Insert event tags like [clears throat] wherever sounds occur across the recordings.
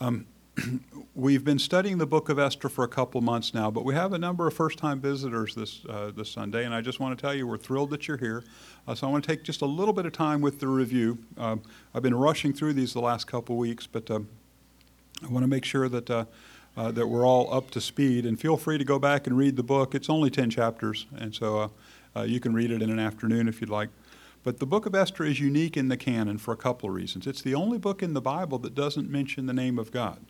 Um, [clears throat] we've been studying the book of Esther for a couple months now, but we have a number of first time visitors this, uh, this Sunday, and I just want to tell you we're thrilled that you're here. Uh, so I want to take just a little bit of time with the review. Um, I've been rushing through these the last couple weeks, but um, I want to make sure that, uh, uh, that we're all up to speed. And feel free to go back and read the book. It's only 10 chapters, and so uh, you can read it in an afternoon if you'd like. But the book of Esther is unique in the canon for a couple of reasons. It's the only book in the Bible that doesn't mention the name of God.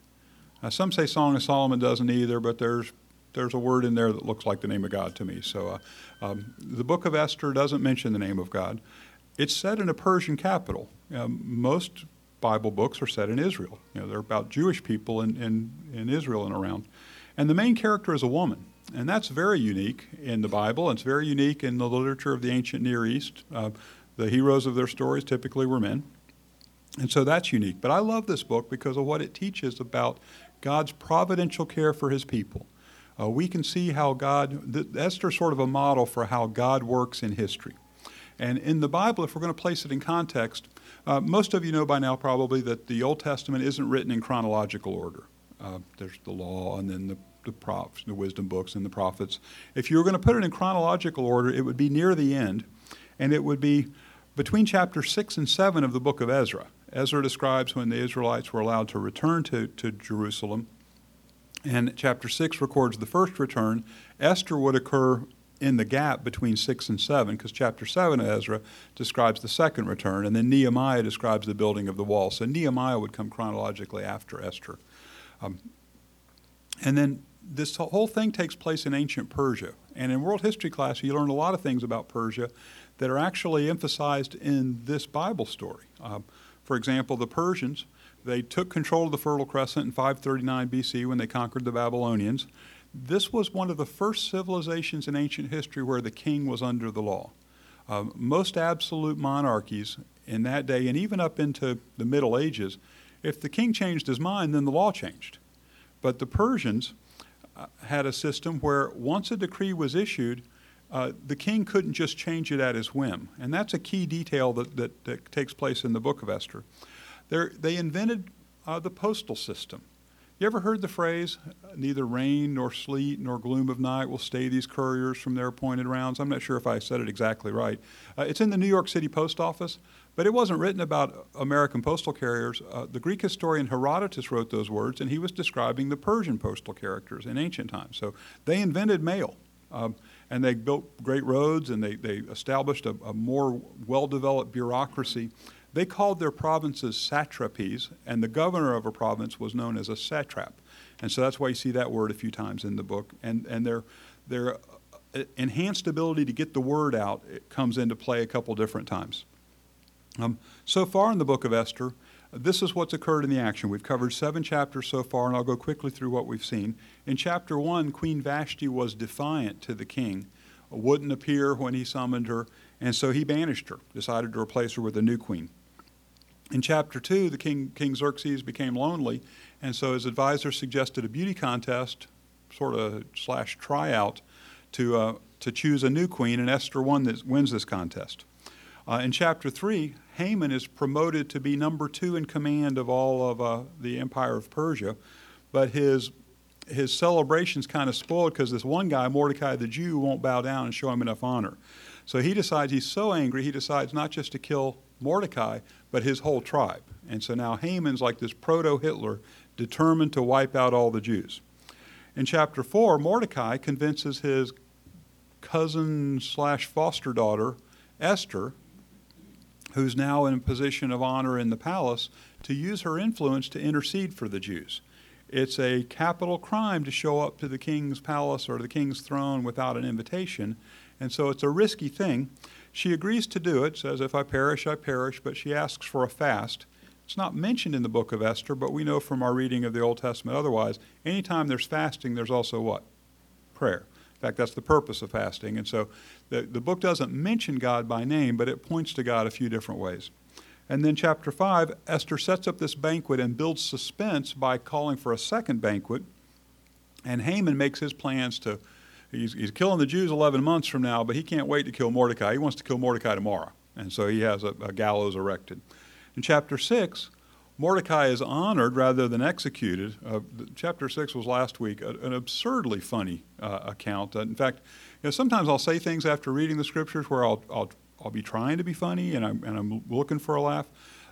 Now, some say Song of Solomon doesn't either, but there's there's a word in there that looks like the name of God to me. So uh, um, the book of Esther doesn't mention the name of God. It's set in a Persian capital. Um, most Bible books are set in Israel. You know, they're about Jewish people in, in, in Israel and around. And the main character is a woman. And that's very unique in the Bible. It's very unique in the literature of the ancient Near East. Uh, the heroes of their stories typically were men. And so that's unique. But I love this book because of what it teaches about God's providential care for his people. Uh, we can see how God, th- Esther's sort of a model for how God works in history. And in the Bible, if we're going to place it in context, uh, most of you know by now probably that the Old Testament isn't written in chronological order. Uh, there's the law and then the, the prophets, the wisdom books and the prophets. If you were going to put it in chronological order, it would be near the end, and it would be between chapter 6 and 7 of the book of Ezra. Ezra describes when the Israelites were allowed to return to, to Jerusalem. And chapter 6 records the first return. Esther would occur in the gap between 6 and 7, because chapter 7 of Ezra describes the second return, and then Nehemiah describes the building of the wall. So Nehemiah would come chronologically after Esther. Um, and then this whole thing takes place in ancient Persia. And in world history class, you learn a lot of things about Persia that are actually emphasized in this Bible story. Um, for example, the Persians, they took control of the Fertile Crescent in 539 BC when they conquered the Babylonians. This was one of the first civilizations in ancient history where the king was under the law. Um, most absolute monarchies in that day, and even up into the Middle Ages, if the king changed his mind, then the law changed. But the Persians uh, had a system where once a decree was issued, uh, the king couldn't just change it at his whim. And that's a key detail that, that, that takes place in the book of Esther. They're, they invented uh, the postal system. You ever heard the phrase, neither rain nor sleet nor gloom of night will stay these couriers from their appointed rounds? I'm not sure if I said it exactly right. Uh, it's in the New York City Post Office, but it wasn't written about American postal carriers. Uh, the Greek historian Herodotus wrote those words, and he was describing the Persian postal characters in ancient times. So they invented mail. Um, and they built great roads and they, they established a, a more well developed bureaucracy. They called their provinces satrapies, and the governor of a province was known as a satrap. And so that's why you see that word a few times in the book. And, and their, their uh, enhanced ability to get the word out comes into play a couple different times. Um, so far in the book of Esther, this is what's occurred in the action. We've covered seven chapters so far, and I'll go quickly through what we've seen. In chapter one, Queen Vashti was defiant to the king, wouldn't appear when he summoned her, and so he banished her, decided to replace her with a new queen. In chapter two, the king, King Xerxes became lonely, and so his advisor suggested a beauty contest, sort of slash tryout, to uh, to choose a new queen, and Esther won this, wins this contest. Uh, in chapter 3, Haman is promoted to be number two in command of all of uh, the empire of Persia, but his his celebration's kind of spoiled because this one guy, Mordecai the Jew, won't bow down and show him enough honor. So he decides he's so angry, he decides not just to kill Mordecai, but his whole tribe. And so now Haman's like this proto Hitler, determined to wipe out all the Jews. In chapter 4, Mordecai convinces his cousin slash foster daughter, Esther, who's now in a position of honor in the palace, to use her influence to intercede for the Jews. It's a capital crime to show up to the king's palace or the king's throne without an invitation, and so it's a risky thing. She agrees to do it, says, If I perish, I perish, but she asks for a fast. It's not mentioned in the book of Esther, but we know from our reading of the Old Testament otherwise, anytime there's fasting, there's also what? Prayer. In fact, that's the purpose of fasting. And so the, the book doesn't mention God by name, but it points to God a few different ways. And then, chapter 5, Esther sets up this banquet and builds suspense by calling for a second banquet. And Haman makes his plans to, he's, he's killing the Jews 11 months from now, but he can't wait to kill Mordecai. He wants to kill Mordecai tomorrow. And so he has a, a gallows erected. In chapter 6, Mordecai is honored rather than executed. Uh, chapter 6 was last week, a, an absurdly funny uh, account. Uh, in fact, you know, sometimes I'll say things after reading the scriptures where I'll, I'll, I'll be trying to be funny and I'm, and I'm looking for a laugh.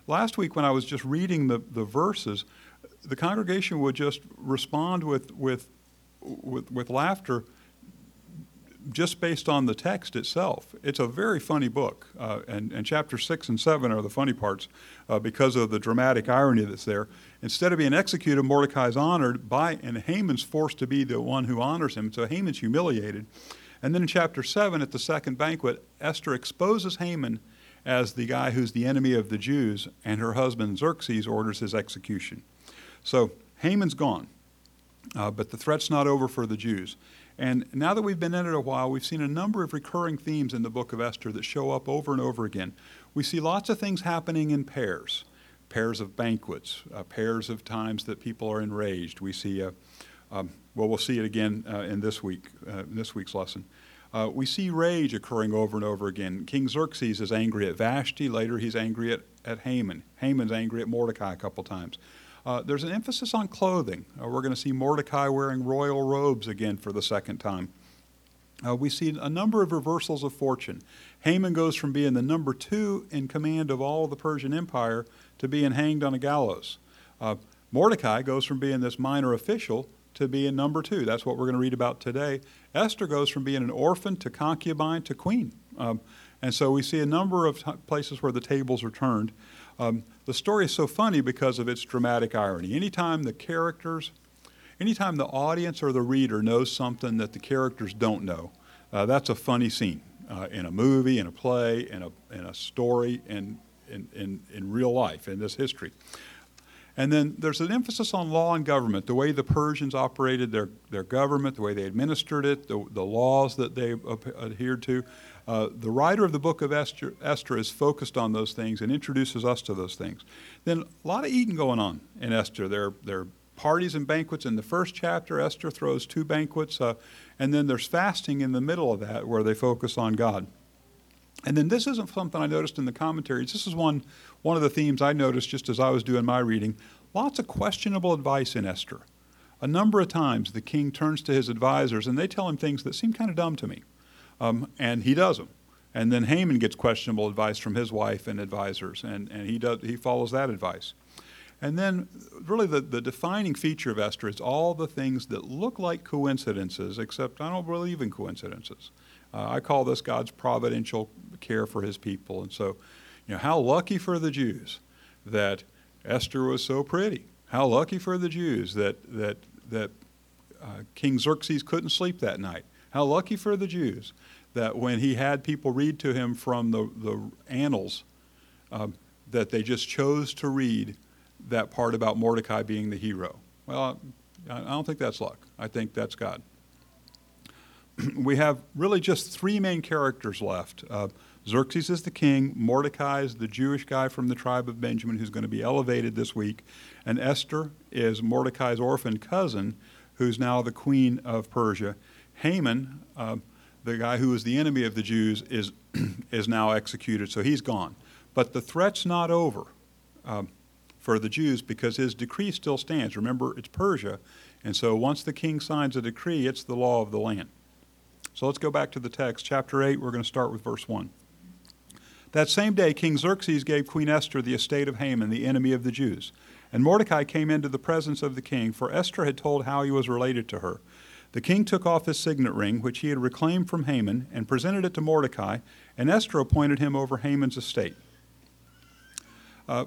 Last week, when I was just reading the, the verses, the congregation would just respond with, with, with, with laughter just based on the text itself. It's a very funny book, uh, and, and chapter 6 and 7 are the funny parts uh, because of the dramatic irony that's there. Instead of being executed, Mordecai is honored by, and Haman's forced to be the one who honors him, so Haman's humiliated. And then in chapter 7, at the second banquet, Esther exposes Haman as the guy who's the enemy of the Jews, and her husband Xerxes orders his execution. So Haman's gone, uh, but the threat's not over for the Jews. And now that we've been in it a while, we've seen a number of recurring themes in the book of Esther that show up over and over again. We see lots of things happening in pairs pairs of banquets, uh, pairs of times that people are enraged. We see, uh, um, well, we'll see it again uh, in this week, uh, this week's lesson. Uh, we see rage occurring over and over again. King Xerxes is angry at Vashti. Later, he's angry at, at Haman. Haman's angry at Mordecai a couple times. Uh, there's an emphasis on clothing. Uh, we're going to see Mordecai wearing royal robes again for the second time. Uh, we see a number of reversals of fortune. Haman goes from being the number two in command of all the Persian Empire to being hanged on a gallows. Uh, Mordecai goes from being this minor official to being number two. That's what we're going to read about today. Esther goes from being an orphan to concubine to queen. Um, and so we see a number of t- places where the tables are turned. Um, the story is so funny because of its dramatic irony. Anytime the characters, anytime the audience or the reader knows something that the characters don't know, uh, that's a funny scene uh, in a movie, in a play, in a, in a story, in, in, in, in real life, in this history. And then there's an emphasis on law and government, the way the Persians operated their, their government, the way they administered it, the, the laws that they adhered to. Uh, the writer of the book of Esther, Esther is focused on those things and introduces us to those things. Then a lot of eating going on in Esther. There, there are parties and banquets in the first chapter. Esther throws two banquets, uh, and then there's fasting in the middle of that where they focus on God. And then this isn't something I noticed in the commentaries. This is one, one of the themes I noticed just as I was doing my reading. Lots of questionable advice in Esther. A number of times the king turns to his advisors and they tell him things that seem kind of dumb to me. Um, and he does them. And then Haman gets questionable advice from his wife and advisors, and, and he, does, he follows that advice. And then, really, the, the defining feature of Esther is all the things that look like coincidences, except I don't believe in coincidences. Uh, I call this God's providential care for his people. And so, you know, how lucky for the Jews that Esther was so pretty. How lucky for the Jews that, that, that uh, King Xerxes couldn't sleep that night. How lucky for the Jews that when he had people read to him from the, the annals, um, that they just chose to read that part about Mordecai being the hero. Well, I don't think that's luck. I think that's God. [clears throat] we have really just three main characters left. Uh, Xerxes is the king, Mordecai is the Jewish guy from the tribe of Benjamin who's going to be elevated this week, and Esther is Mordecai's orphan cousin who's now the queen of Persia. Haman, uh, the guy who was the enemy of the Jews, is, [clears throat] is now executed, so he's gone. But the threat's not over um, for the Jews because his decree still stands. Remember, it's Persia, and so once the king signs a decree, it's the law of the land. So let's go back to the text. Chapter 8, we're going to start with verse 1. That same day, King Xerxes gave Queen Esther the estate of Haman, the enemy of the Jews. And Mordecai came into the presence of the king, for Esther had told how he was related to her. The king took off his signet ring, which he had reclaimed from Haman, and presented it to Mordecai, and Esther appointed him over Haman's estate. Uh,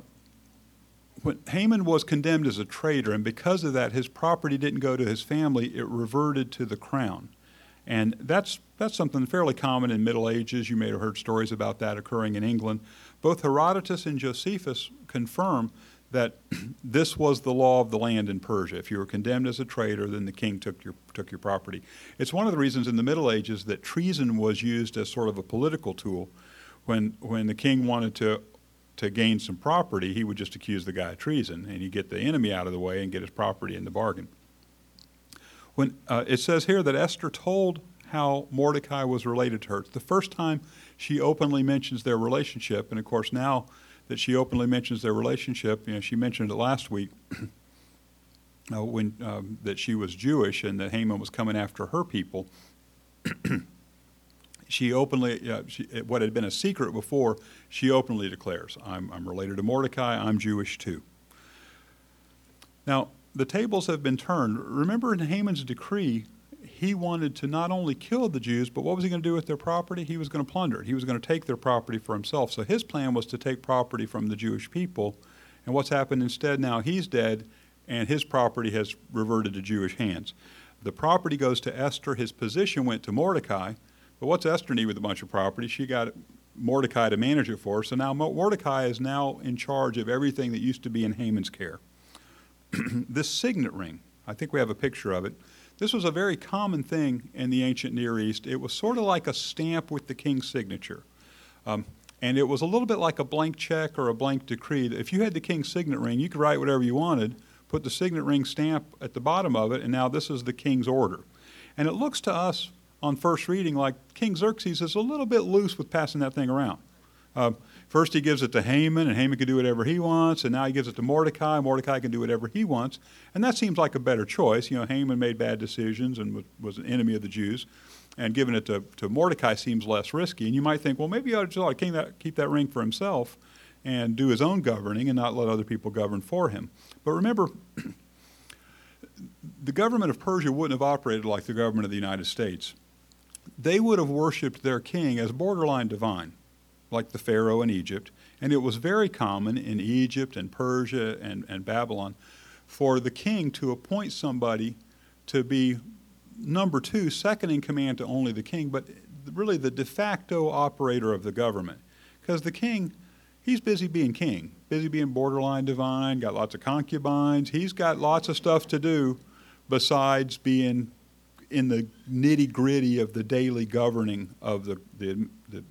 when Haman was condemned as a traitor, and because of that, his property didn't go to his family, it reverted to the crown. And that's, that's something fairly common in Middle Ages. You may have heard stories about that occurring in England. Both Herodotus and Josephus confirm that [clears throat] this was the law of the land in Persia. If you were condemned as a traitor, then the king took your, took your property. It's one of the reasons in the Middle Ages that treason was used as sort of a political tool. When, when the king wanted to, to gain some property, he would just accuse the guy of treason, and he'd get the enemy out of the way and get his property in the bargain. When, uh, it says here that Esther told how Mordecai was related to her. It's the first time she openly mentions their relationship, and of course now that she openly mentions their relationship. You know, she mentioned it last week [clears throat] uh, when um, that she was Jewish and that Haman was coming after her people. [clears throat] she openly, uh, she, what had been a secret before, she openly declares, I'm, I'm related to Mordecai, I'm Jewish too. Now, the tables have been turned. Remember in Haman's decree, he wanted to not only kill the Jews, but what was he going to do with their property? He was going to plunder it. He was going to take their property for himself. So his plan was to take property from the Jewish people. And what's happened instead now? He's dead, and his property has reverted to Jewish hands. The property goes to Esther. His position went to Mordecai. But what's Esther need with a bunch of property? She got Mordecai to manage it for her. So now Mordecai is now in charge of everything that used to be in Haman's care. [clears throat] this signet ring, I think we have a picture of it. This was a very common thing in the ancient Near East. It was sort of like a stamp with the king's signature. Um, and it was a little bit like a blank check or a blank decree. If you had the king's signet ring, you could write whatever you wanted, put the signet ring stamp at the bottom of it, and now this is the king's order. And it looks to us on first reading like King Xerxes is a little bit loose with passing that thing around. Uh, first, he gives it to Haman, and Haman can do whatever he wants, and now he gives it to Mordecai. Mordecai can do whatever he wants, and that seems like a better choice. You know, Haman made bad decisions and was an enemy of the Jews, and giving it to, to Mordecai seems less risky. And you might think, well, maybe he ought to keep that, keep that ring for himself and do his own governing and not let other people govern for him. But remember, [clears throat] the government of Persia wouldn't have operated like the government of the United States. They would have worshiped their king as borderline divine like the Pharaoh in Egypt. And it was very common in Egypt and Persia and, and Babylon for the king to appoint somebody to be number two, second in command to only the king, but really the de facto operator of the government. Because the king, he's busy being king, busy being borderline divine, got lots of concubines, he's got lots of stuff to do besides being in the nitty gritty of the daily governing of the, the, the,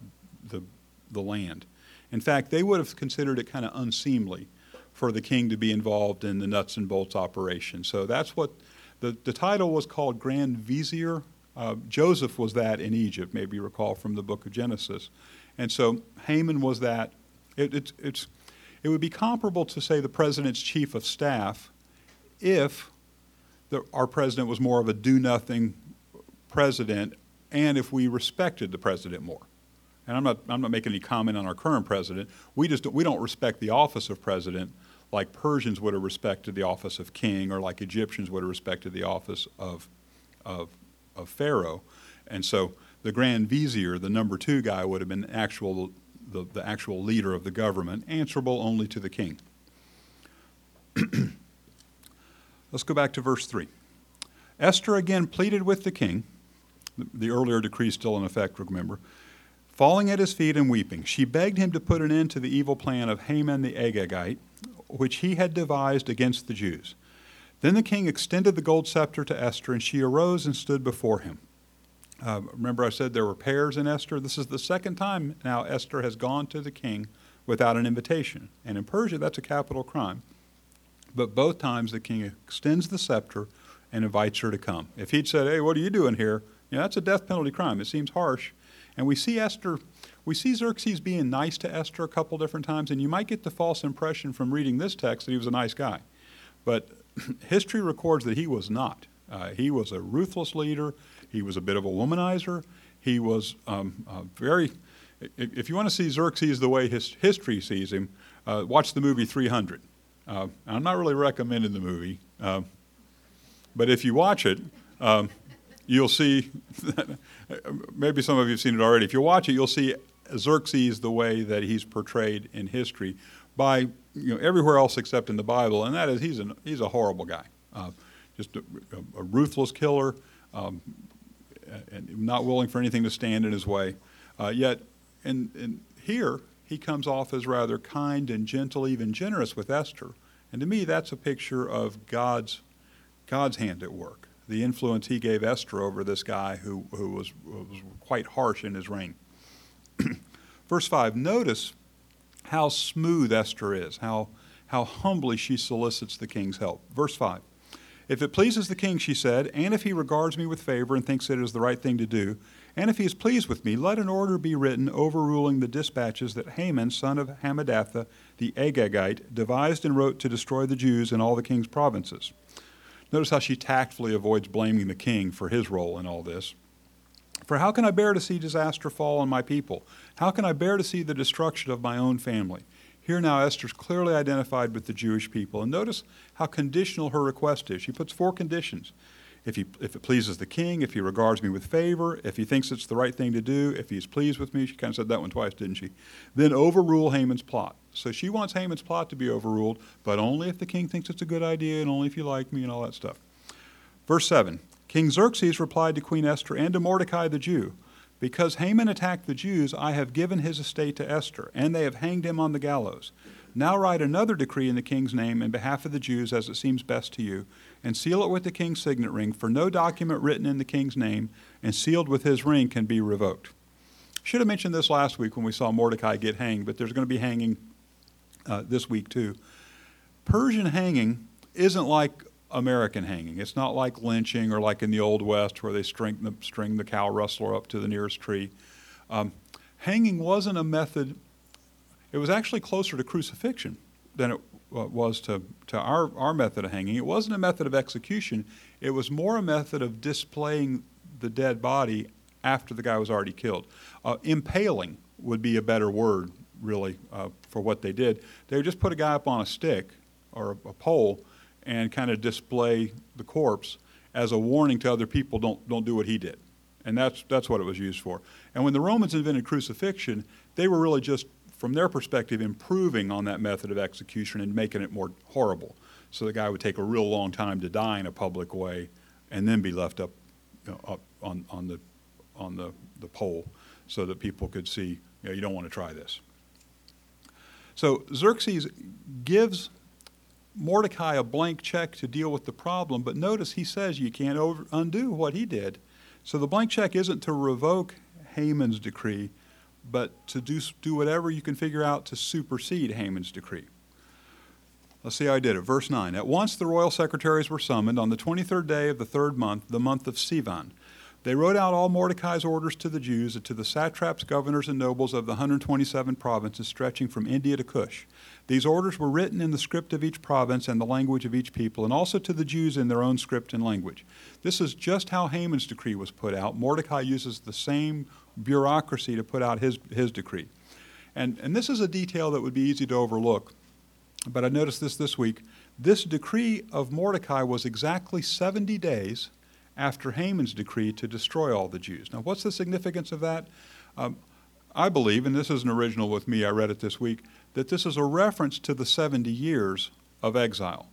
the land. In fact, they would have considered it kind of unseemly for the king to be involved in the nuts and bolts operation. So that's what the, the title was called Grand Vizier. Uh, Joseph was that in Egypt, maybe you recall from the book of Genesis. And so Haman was that. It, it, it's, it would be comparable to, say, the president's chief of staff if the, our president was more of a do nothing president and if we respected the president more and I'm not, I'm not making any comment on our current president, we just don't, we don't respect the office of president like Persians would have respected the office of king or like Egyptians would have respected the office of, of, of Pharaoh. And so the Grand Vizier, the number two guy, would have been actual, the, the actual leader of the government, answerable only to the king. [clears throat] Let's go back to verse 3. Esther again pleaded with the king. The, the earlier decree still in effect, remember Falling at his feet and weeping, she begged him to put an end to the evil plan of Haman the Agagite, which he had devised against the Jews. Then the king extended the gold scepter to Esther, and she arose and stood before him. Uh, remember, I said there were pairs in Esther? This is the second time now Esther has gone to the king without an invitation. And in Persia, that's a capital crime. But both times the king extends the scepter and invites her to come. If he'd said, Hey, what are you doing here? You know, that's a death penalty crime. It seems harsh. And we see Esther, we see Xerxes being nice to Esther a couple different times, and you might get the false impression from reading this text that he was a nice guy. But [clears throat] history records that he was not. Uh, he was a ruthless leader. He was a bit of a womanizer. He was um, very. If you want to see Xerxes the way his history sees him, uh, watch the movie 300. Uh, I'm not really recommending the movie, uh, but if you watch it, um, you'll see, [laughs] maybe some of you have seen it already. If you watch it, you'll see Xerxes the way that he's portrayed in history by you know everywhere else except in the Bible, and that is he's a he's a horrible guy, uh, just a, a, ruthless killer, um, and not willing for anything to stand in his way. Uh, yet, in, in here he comes off as rather kind and gentle, even generous with Esther, and to me that's a picture of God's God's hand at work the influence he gave Esther over this guy who, who was, was quite harsh in his reign. [clears throat] Verse 5 Notice how smooth Esther is, how, how humbly she solicits the king's help. Verse 5 If it pleases the king, she said, and if he regards me with favor and thinks it is the right thing to do, And if he is pleased with me, let an order be written overruling the dispatches that Haman, son of Hammedatha, the Agagite, devised and wrote to destroy the Jews in all the king's provinces. Notice how she tactfully avoids blaming the king for his role in all this. For how can I bear to see disaster fall on my people? How can I bear to see the destruction of my own family? Here now, Esther's clearly identified with the Jewish people. And notice how conditional her request is. She puts four conditions. If, he, if it pleases the king, if he regards me with favor, if he thinks it's the right thing to do, if he's pleased with me, she kind of said that one twice, didn't she? Then overrule Haman's plot. So she wants Haman's plot to be overruled, but only if the king thinks it's a good idea and only if you like me and all that stuff. Verse 7 King Xerxes replied to Queen Esther and to Mordecai the Jew, Because Haman attacked the Jews, I have given his estate to Esther, and they have hanged him on the gallows. Now write another decree in the king's name in behalf of the Jews as it seems best to you, and seal it with the king's signet ring, for no document written in the king's name and sealed with his ring can be revoked. Should have mentioned this last week when we saw Mordecai get hanged, but there's going to be hanging uh, this week too. Persian hanging isn't like American hanging. It's not like lynching or like in the Old West where they string the, string the cow rustler up to the nearest tree. Um, hanging wasn't a method, it was actually closer to crucifixion than it uh, was to, to our, our method of hanging. It wasn't a method of execution, it was more a method of displaying the dead body after the guy was already killed. Uh, impaling would be a better word, really, uh, for what they did. They would just put a guy up on a stick or a, a pole and kind of display the corpse as a warning to other people don't, don't do what he did. And that's, that's what it was used for. And when the Romans invented crucifixion, they were really just, from their perspective, improving on that method of execution and making it more horrible. So the guy would take a real long time to die in a public way and then be left up, you know, up on, on, the, on the, the pole so that people could see, you know, you don't want to try this. So Xerxes gives Mordecai a blank check to deal with the problem, but notice he says you can't over, undo what he did. So the blank check isn't to revoke Haman's decree, but to do, do whatever you can figure out to supersede Haman's decree. Let's see how I did it. Verse 9. At once the royal secretaries were summoned on the 23rd day of the third month, the month of Sivan. They wrote out all Mordecai's orders to the Jews and to the satraps, governors, and nobles of the 127 provinces stretching from India to Cush. These orders were written in the script of each province and the language of each people, and also to the Jews in their own script and language. This is just how Haman's decree was put out. Mordecai uses the same bureaucracy to put out his, his decree. And, and this is a detail that would be easy to overlook, but I noticed this this week. This decree of Mordecai was exactly 70 days after Haman's decree to destroy all the Jews. Now, what's the significance of that? Um, I believe, and this isn't original with me, I read it this week, that this is a reference to the 70 years of exile.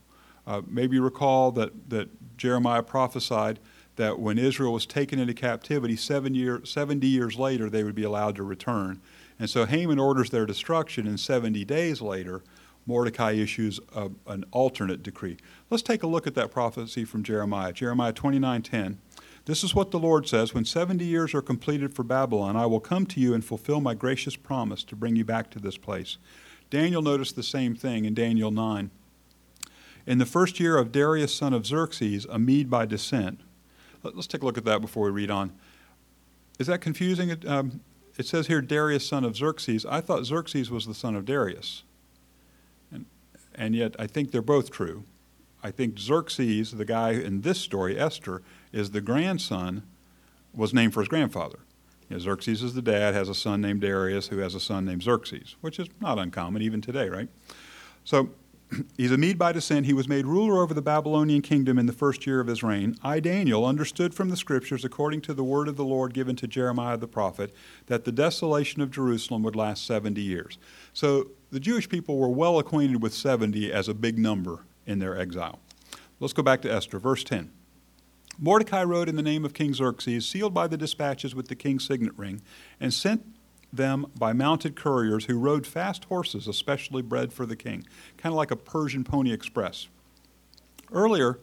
Uh, maybe you recall that, that Jeremiah prophesied that when Israel was taken into captivity, seven year, 70 years later, they would be allowed to return. And so Haman orders their destruction, and 70 days later, Mordecai issues a, an alternate decree. Let's take a look at that prophecy from Jeremiah. Jeremiah 29:10. This is what the Lord says, when 70 years are completed for Babylon, I will come to you and fulfill my gracious promise to bring you back to this place. Daniel noticed the same thing in Daniel 9. In the first year of Darius son of Xerxes, a Mede by descent. Let's take a look at that before we read on. Is that confusing? Um, it says here Darius son of Xerxes. I thought Xerxes was the son of Darius and yet I think they're both true. I think Xerxes, the guy in this story, Esther, is the grandson, was named for his grandfather. You know, Xerxes is the dad, has a son named Darius, who has a son named Xerxes, which is not uncommon even today, right? So [clears throat] he's a Mede by descent. He was made ruler over the Babylonian kingdom in the first year of his reign. I, Daniel, understood from the scriptures, according to the word of the Lord given to Jeremiah the prophet, that the desolation of Jerusalem would last 70 years. So the Jewish people were well acquainted with 70 as a big number in their exile. Let's go back to Esther, verse 10. Mordecai wrote in the name of King Xerxes, sealed by the dispatches with the king's signet ring, and sent them by mounted couriers who rode fast horses, especially bred for the king, kind of like a Persian pony express. Earlier,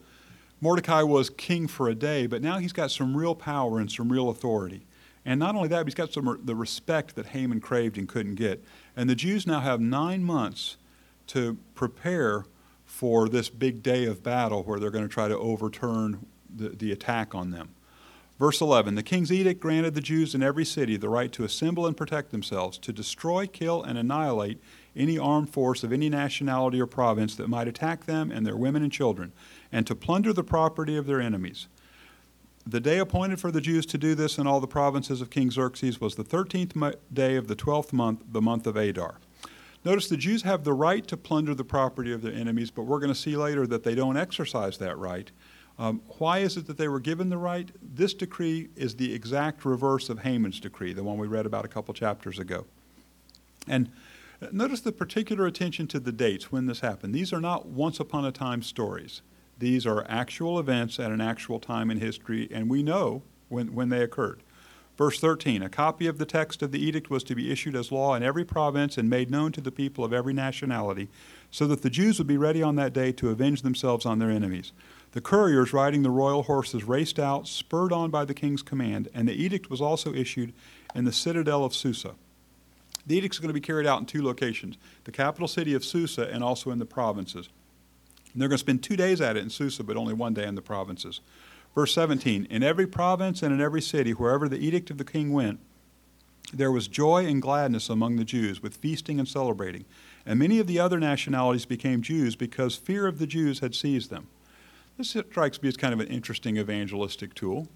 Mordecai was king for a day, but now he's got some real power and some real authority. And not only that, but he's got some the respect that Haman craved and couldn't get. And the Jews now have nine months to prepare for this big day of battle where they're going to try to overturn the, the attack on them. Verse 11 The king's edict granted the Jews in every city the right to assemble and protect themselves, to destroy, kill, and annihilate any armed force of any nationality or province that might attack them and their women and children, and to plunder the property of their enemies. The day appointed for the Jews to do this in all the provinces of King Xerxes was the 13th day of the 12th month, the month of Adar. Notice the Jews have the right to plunder the property of their enemies, but we're going to see later that they don't exercise that right. Um, why is it that they were given the right? This decree is the exact reverse of Haman's decree, the one we read about a couple chapters ago. And notice the particular attention to the dates when this happened. These are not once upon a time stories. These are actual events at an actual time in history, and we know when, when they occurred. Verse 13 A copy of the text of the edict was to be issued as law in every province and made known to the people of every nationality, so that the Jews would be ready on that day to avenge themselves on their enemies. The couriers riding the royal horses raced out, spurred on by the king's command, and the edict was also issued in the citadel of Susa. The edict is going to be carried out in two locations the capital city of Susa and also in the provinces. And they're going to spend two days at it in Susa, but only one day in the provinces. Verse 17 In every province and in every city, wherever the edict of the king went, there was joy and gladness among the Jews, with feasting and celebrating. And many of the other nationalities became Jews because fear of the Jews had seized them. This strikes me as kind of an interesting evangelistic tool.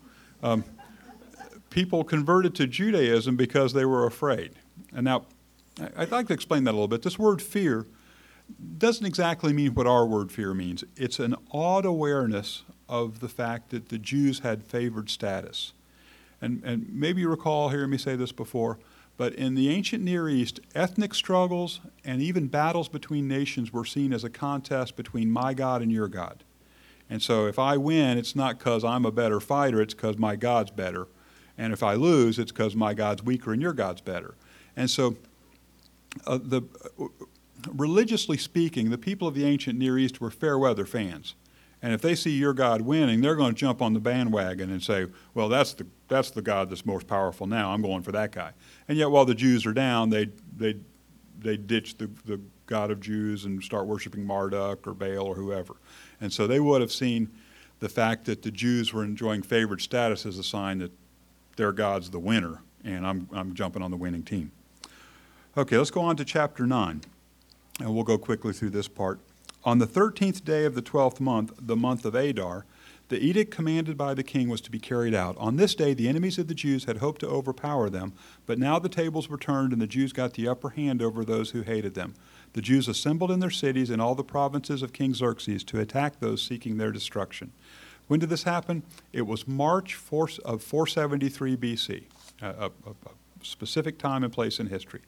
Um, people converted to Judaism because they were afraid. And now, I'd like to explain that a little bit. This word fear doesn't exactly mean what our word fear means. It's an odd awareness of the fact that the Jews had favored status. And, and maybe you recall hearing me say this before, but in the ancient Near East, ethnic struggles and even battles between nations were seen as a contest between my God and your God. And so if I win, it's not because I'm a better fighter, it's because my God's better. And if I lose, it's because my God's weaker and your God's better. And so, uh, the, uh, religiously speaking, the people of the ancient Near East were fair weather fans. And if they see your God winning, they're going to jump on the bandwagon and say, well, that's the, that's the God that's most powerful now. I'm going for that guy. And yet, while the Jews are down, they, they, they ditch the, the God of Jews and start worshiping Marduk or Baal or whoever. And so they would have seen the fact that the Jews were enjoying favored status as a sign that their God's the winner, and I'm, I'm jumping on the winning team. Okay, let's go on to chapter 9, and we'll go quickly through this part. On the thirteenth day of the twelfth month, the month of Adar, the edict commanded by the king was to be carried out. On this day, the enemies of the Jews had hoped to overpower them, but now the tables were turned and the Jews got the upper hand over those who hated them. The Jews assembled in their cities in all the provinces of King Xerxes to attack those seeking their destruction. When did this happen? It was March 4, of 473 BC, a, a, a specific time and place in history.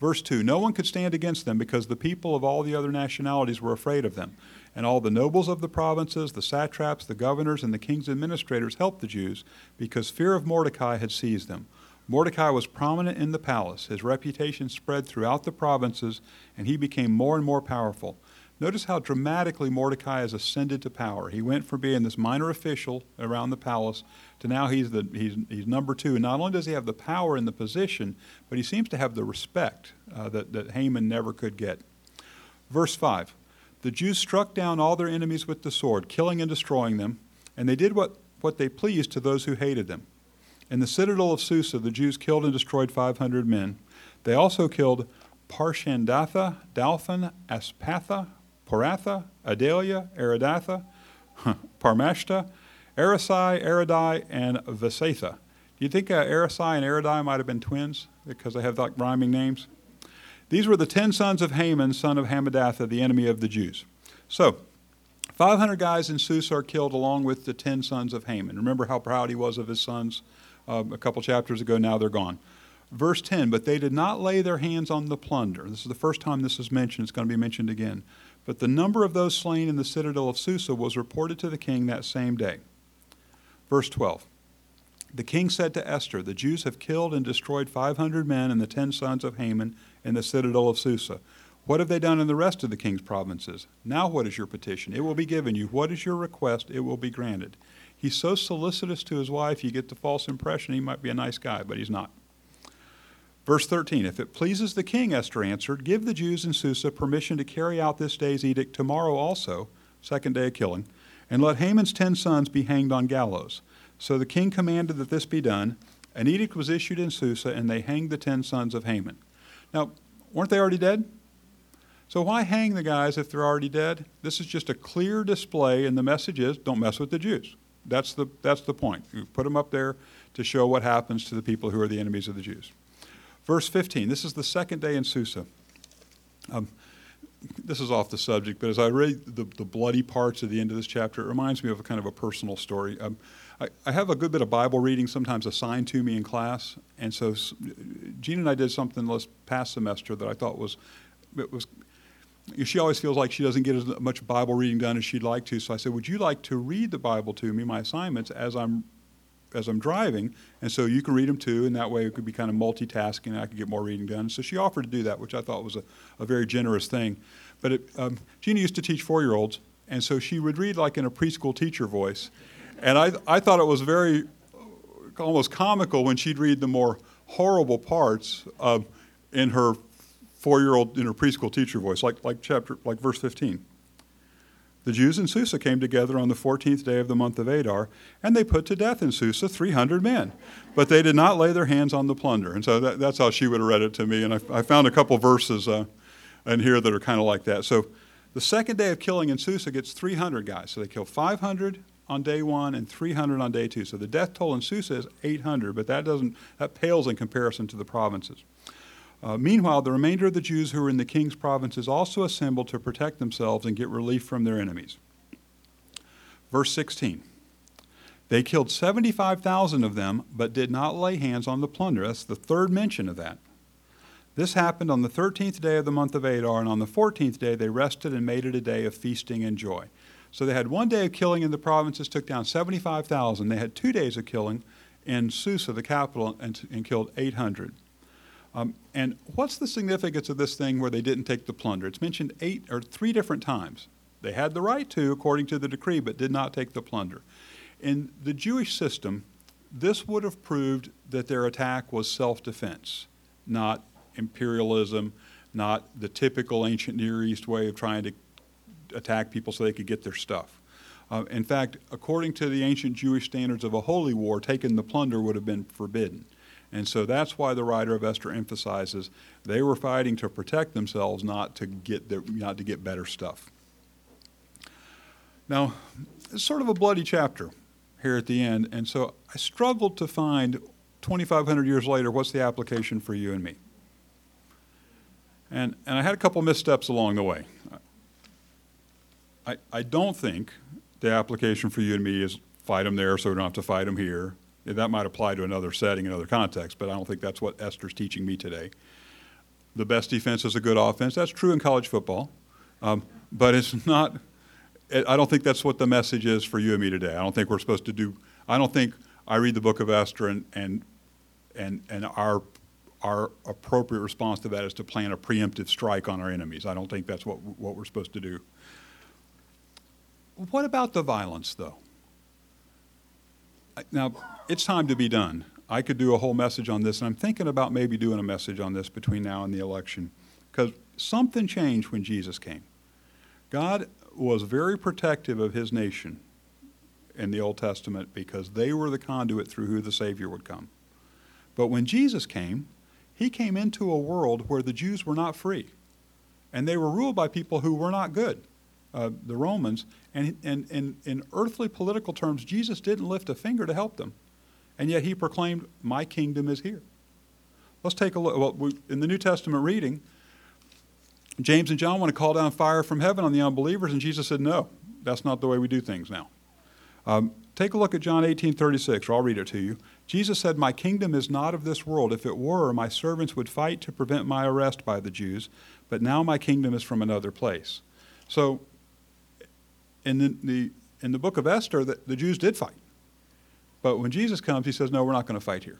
Verse 2 No one could stand against them because the people of all the other nationalities were afraid of them. And all the nobles of the provinces, the satraps, the governors, and the king's administrators helped the Jews because fear of Mordecai had seized them. Mordecai was prominent in the palace. His reputation spread throughout the provinces, and he became more and more powerful. Notice how dramatically Mordecai has ascended to power. He went from being this minor official around the palace to now he's, the, he's, he's number two. And not only does he have the power and the position, but he seems to have the respect uh, that, that Haman never could get. Verse 5 The Jews struck down all their enemies with the sword, killing and destroying them, and they did what, what they pleased to those who hated them. In the citadel of Susa, the Jews killed and destroyed 500 men. They also killed Parshandatha, Dalphon, Aspatha, Poratha, Adalia, Aridatha, [laughs] Parmashta, Arisai, Aridai, and Vaizatha. Do you think uh, Arisai and Aridai might have been twins because they have like rhyming names? These were the ten sons of Haman, son of Hammedatha, the enemy of the Jews. So, 500 guys in Susa are killed along with the 10 sons of Haman. Remember how proud he was of his sons uh, a couple chapters ago? Now they're gone. Verse 10 But they did not lay their hands on the plunder. This is the first time this is mentioned. It's going to be mentioned again. But the number of those slain in the citadel of Susa was reported to the king that same day. Verse 12 The king said to Esther, The Jews have killed and destroyed 500 men and the ten sons of Haman in the citadel of Susa. What have they done in the rest of the king's provinces? Now, what is your petition? It will be given you. What is your request? It will be granted. He's so solicitous to his wife, you get the false impression he might be a nice guy, but he's not. Verse 13 If it pleases the king, Esther answered, give the Jews in Susa permission to carry out this day's edict tomorrow also, second day of killing, and let Haman's ten sons be hanged on gallows. So the king commanded that this be done. An edict was issued in Susa, and they hanged the ten sons of Haman. Now, weren't they already dead? So why hang the guys if they're already dead? This is just a clear display, and the message is don't mess with the Jews. That's the, that's the point. You put them up there to show what happens to the people who are the enemies of the Jews. Verse 15, this is the second day in Susa. Um, this is off the subject, but as I read the, the bloody parts of the end of this chapter, it reminds me of a kind of a personal story. Um, I, I, have a good bit of Bible reading sometimes assigned to me in class, and so Jean and I did something this past semester that I thought was, it was she always feels like she doesn't get as much Bible reading done as she'd like to. So I said, "Would you like to read the Bible to me, my assignments, as I'm as I'm driving, and so you can read them too, and that way it could be kind of multitasking, and I could get more reading done." So she offered to do that, which I thought was a, a very generous thing. But it, um, Gina used to teach four-year-olds, and so she would read like in a preschool teacher voice, and I I thought it was very almost comical when she'd read the more horrible parts uh, in her four-year-old in her preschool teacher voice, like, like chapter, like verse 15. The Jews in Susa came together on the 14th day of the month of Adar, and they put to death in Susa 300 men. But they did not lay their hands on the plunder. And so that, that's how she would have read it to me. And I, I found a couple verses uh, in here that are kind of like that. So the second day of killing in Susa gets 300 guys. So they kill 500 on day one and 300 on day two. So the death toll in Susa is 800, but that doesn't that pales in comparison to the provinces. Uh, meanwhile, the remainder of the Jews who were in the king's provinces also assembled to protect themselves and get relief from their enemies. Verse 16 They killed 75,000 of them, but did not lay hands on the plunder. That's the third mention of that. This happened on the 13th day of the month of Adar, and on the 14th day they rested and made it a day of feasting and joy. So they had one day of killing in the provinces, took down 75,000. They had two days of killing in Susa, the capital, and, and killed 800. Um, and what's the significance of this thing where they didn't take the plunder? It's mentioned eight or three different times. They had the right to, according to the decree, but did not take the plunder. In the Jewish system, this would have proved that their attack was self defense, not imperialism, not the typical ancient Near East way of trying to attack people so they could get their stuff. Uh, in fact, according to the ancient Jewish standards of a holy war, taking the plunder would have been forbidden. And so that's why the writer of Esther emphasizes they were fighting to protect themselves, not to get their, not to get better stuff. Now, it's sort of a bloody chapter here at the end, and so I struggled to find 2,500 years later what's the application for you and me. And, and I had a couple missteps along the way. I, I don't think the application for you and me is fight them there so we don't have to fight them here. That might apply to another setting, another context, but I don't think that's what Esther's teaching me today. The best defense is a good offense. That's true in college football, um, but it's [laughs] not. I don't think that's what the message is for you and me today. I don't think we're supposed to do. I don't think I read the book of Esther and and and and our our appropriate response to that is to plan a preemptive strike on our enemies. I don't think that's what what we're supposed to do. What about the violence, though? Now, it's time to be done. I could do a whole message on this, and I'm thinking about maybe doing a message on this between now and the election because something changed when Jesus came. God was very protective of his nation in the Old Testament because they were the conduit through who the Savior would come. But when Jesus came, he came into a world where the Jews were not free, and they were ruled by people who were not good uh, the Romans, and, and, and in earthly political terms, Jesus didn't lift a finger to help them. And yet he proclaimed, My kingdom is here. Let's take a look. Well, we, in the New Testament reading, James and John want to call down fire from heaven on the unbelievers, and Jesus said, No, that's not the way we do things now. Um, take a look at John 18 36, or I'll read it to you. Jesus said, My kingdom is not of this world. If it were, my servants would fight to prevent my arrest by the Jews, but now my kingdom is from another place. So in the, in the book of Esther, the, the Jews did fight. But when Jesus comes, he says, No, we're not going to fight here.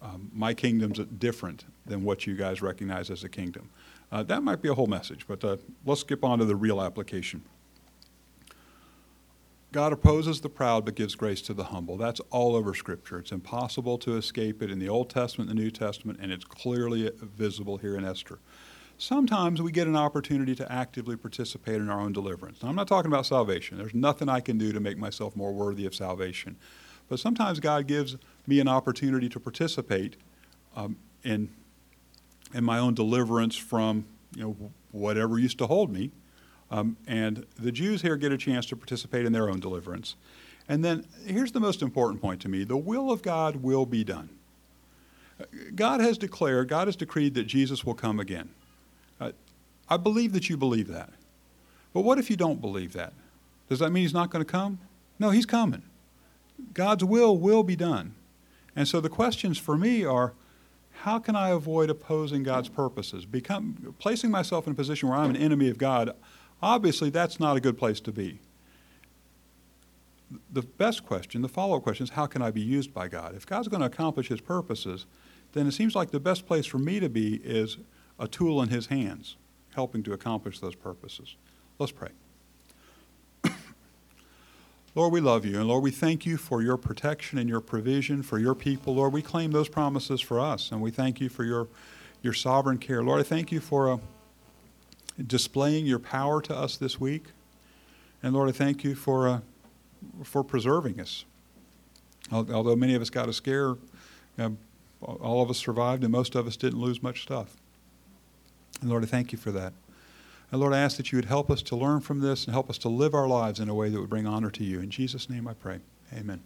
Um, my kingdom's different than what you guys recognize as a kingdom. Uh, that might be a whole message, but uh, let's skip on to the real application. God opposes the proud but gives grace to the humble. That's all over Scripture. It's impossible to escape it in the Old Testament, the New Testament, and it's clearly visible here in Esther sometimes we get an opportunity to actively participate in our own deliverance. Now, I'm not talking about salvation. There's nothing I can do to make myself more worthy of salvation. But sometimes God gives me an opportunity to participate um, in, in my own deliverance from you know, whatever used to hold me. Um, and the Jews here get a chance to participate in their own deliverance. And then here's the most important point to me the will of God will be done. God has declared, God has decreed that Jesus will come again. I believe that you believe that. But what if you don't believe that? Does that mean he's not going to come? No, he's coming. God's will will be done. And so the questions for me are how can I avoid opposing God's purposes? Become, placing myself in a position where I'm an enemy of God, obviously that's not a good place to be. The best question, the follow up question is how can I be used by God? If God's going to accomplish his purposes, then it seems like the best place for me to be is a tool in his hands, helping to accomplish those purposes. Let's pray. [coughs] Lord, we love you. And Lord, we thank you for your protection and your provision for your people. Lord, we claim those promises for us, and we thank you for your, your sovereign care. Lord, I thank you for uh, displaying your power to us this week. And Lord, I thank you for, uh, for preserving us. Although many of us got a scare, uh, all of us survived, and most of us didn't lose much stuff. And Lord, I thank you for that. And Lord, I ask that you would help us to learn from this and help us to live our lives in a way that would bring honor to you. In Jesus' name I pray. Amen.